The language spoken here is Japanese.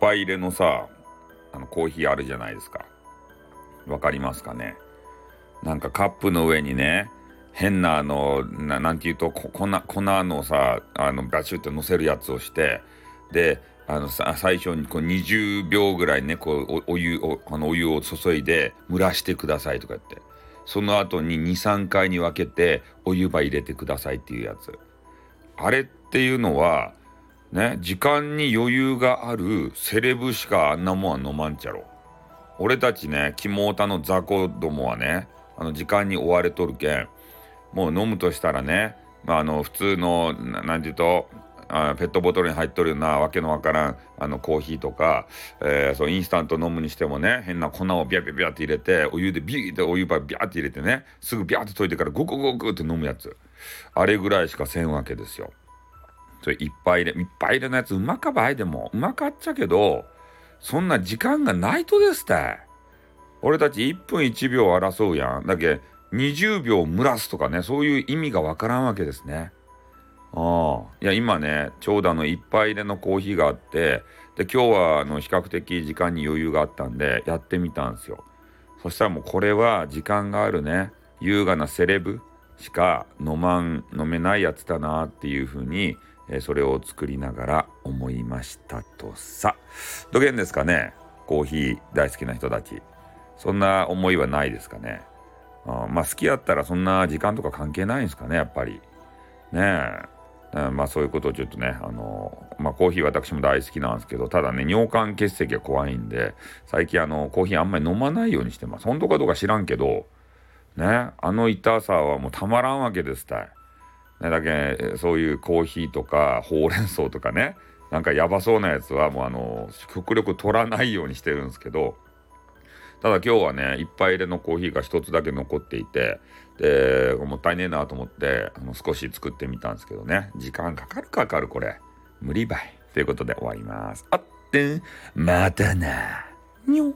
杯入れのさあのコーヒーあるじゃないですか。わかりますかね？なんかカップの上にね変なあのななんていうと粉粉のさあのバシュッと乗せるやつをしてであのさ最初にこう20秒ぐらいねこうお湯おあのお湯を注いで蒸らしてくださいとか言って。その後に23回に分けてお湯葉入れてくださいっていうやつ。あれっていうのはね時間に余裕があるセレブしかあんなもんは飲まんちゃろ俺たちね肝タの雑魚どもはねあの時間に追われとるけんもう飲むとしたらね、まあ、あの普通の何て言うとあペットボトルに入っとるようなわけのわからんあのコーヒーとか、えー、そうインスタント飲むにしてもね変な粉をビャビャビャって入れてお湯でビーってお湯ばビャって入れてねすぐビャって溶いてからゴクゴクって飲むやつあれぐらいしかせんわけですよ。それいっぱい入れいっぱい入れのやつうまかばいでもうまかっちゃけどそんな時間がないとですって俺たち1分1秒争うやんだけ20秒蒸らすとかねそういう意味がわからんわけですね。ああいや今ねちょうどあの1杯入れのコーヒーがあってで今日はあの比較的時間に余裕があったんでやってみたんですよ。そしたらもうこれは時間があるね優雅なセレブしか飲まん飲めないやつだなっていうふうに、え、それを作りながら思いましたとさ。どげんですかね？コーヒー大好きな人たち。そんな思いはないですかね？あまあ好きやったらそんな時間とか関係ないんですかねやっぱり。ねえ。まあそういうことをちょっとね、あの、まあコーヒー私も大好きなんですけど、ただね、尿管結石が怖いんで、最近あの、コーヒーあんまり飲まないようにしてます。本当かどうか知らんけど、ね、あの痛さはもうたまらんわけですたい。ね、だけそういうコーヒーとかほうれん草とかね、なんかやばそうなやつはもうあの、極力取らないようにしてるんですけど、ただ今日はね、一杯入れのコーヒーが一つだけ残っていて、で、もったいねえなと思って、あの少し作ってみたんですけどね、時間かかるかかるこれ。無理ばい。ということで終わります。あってん、またな。にょ。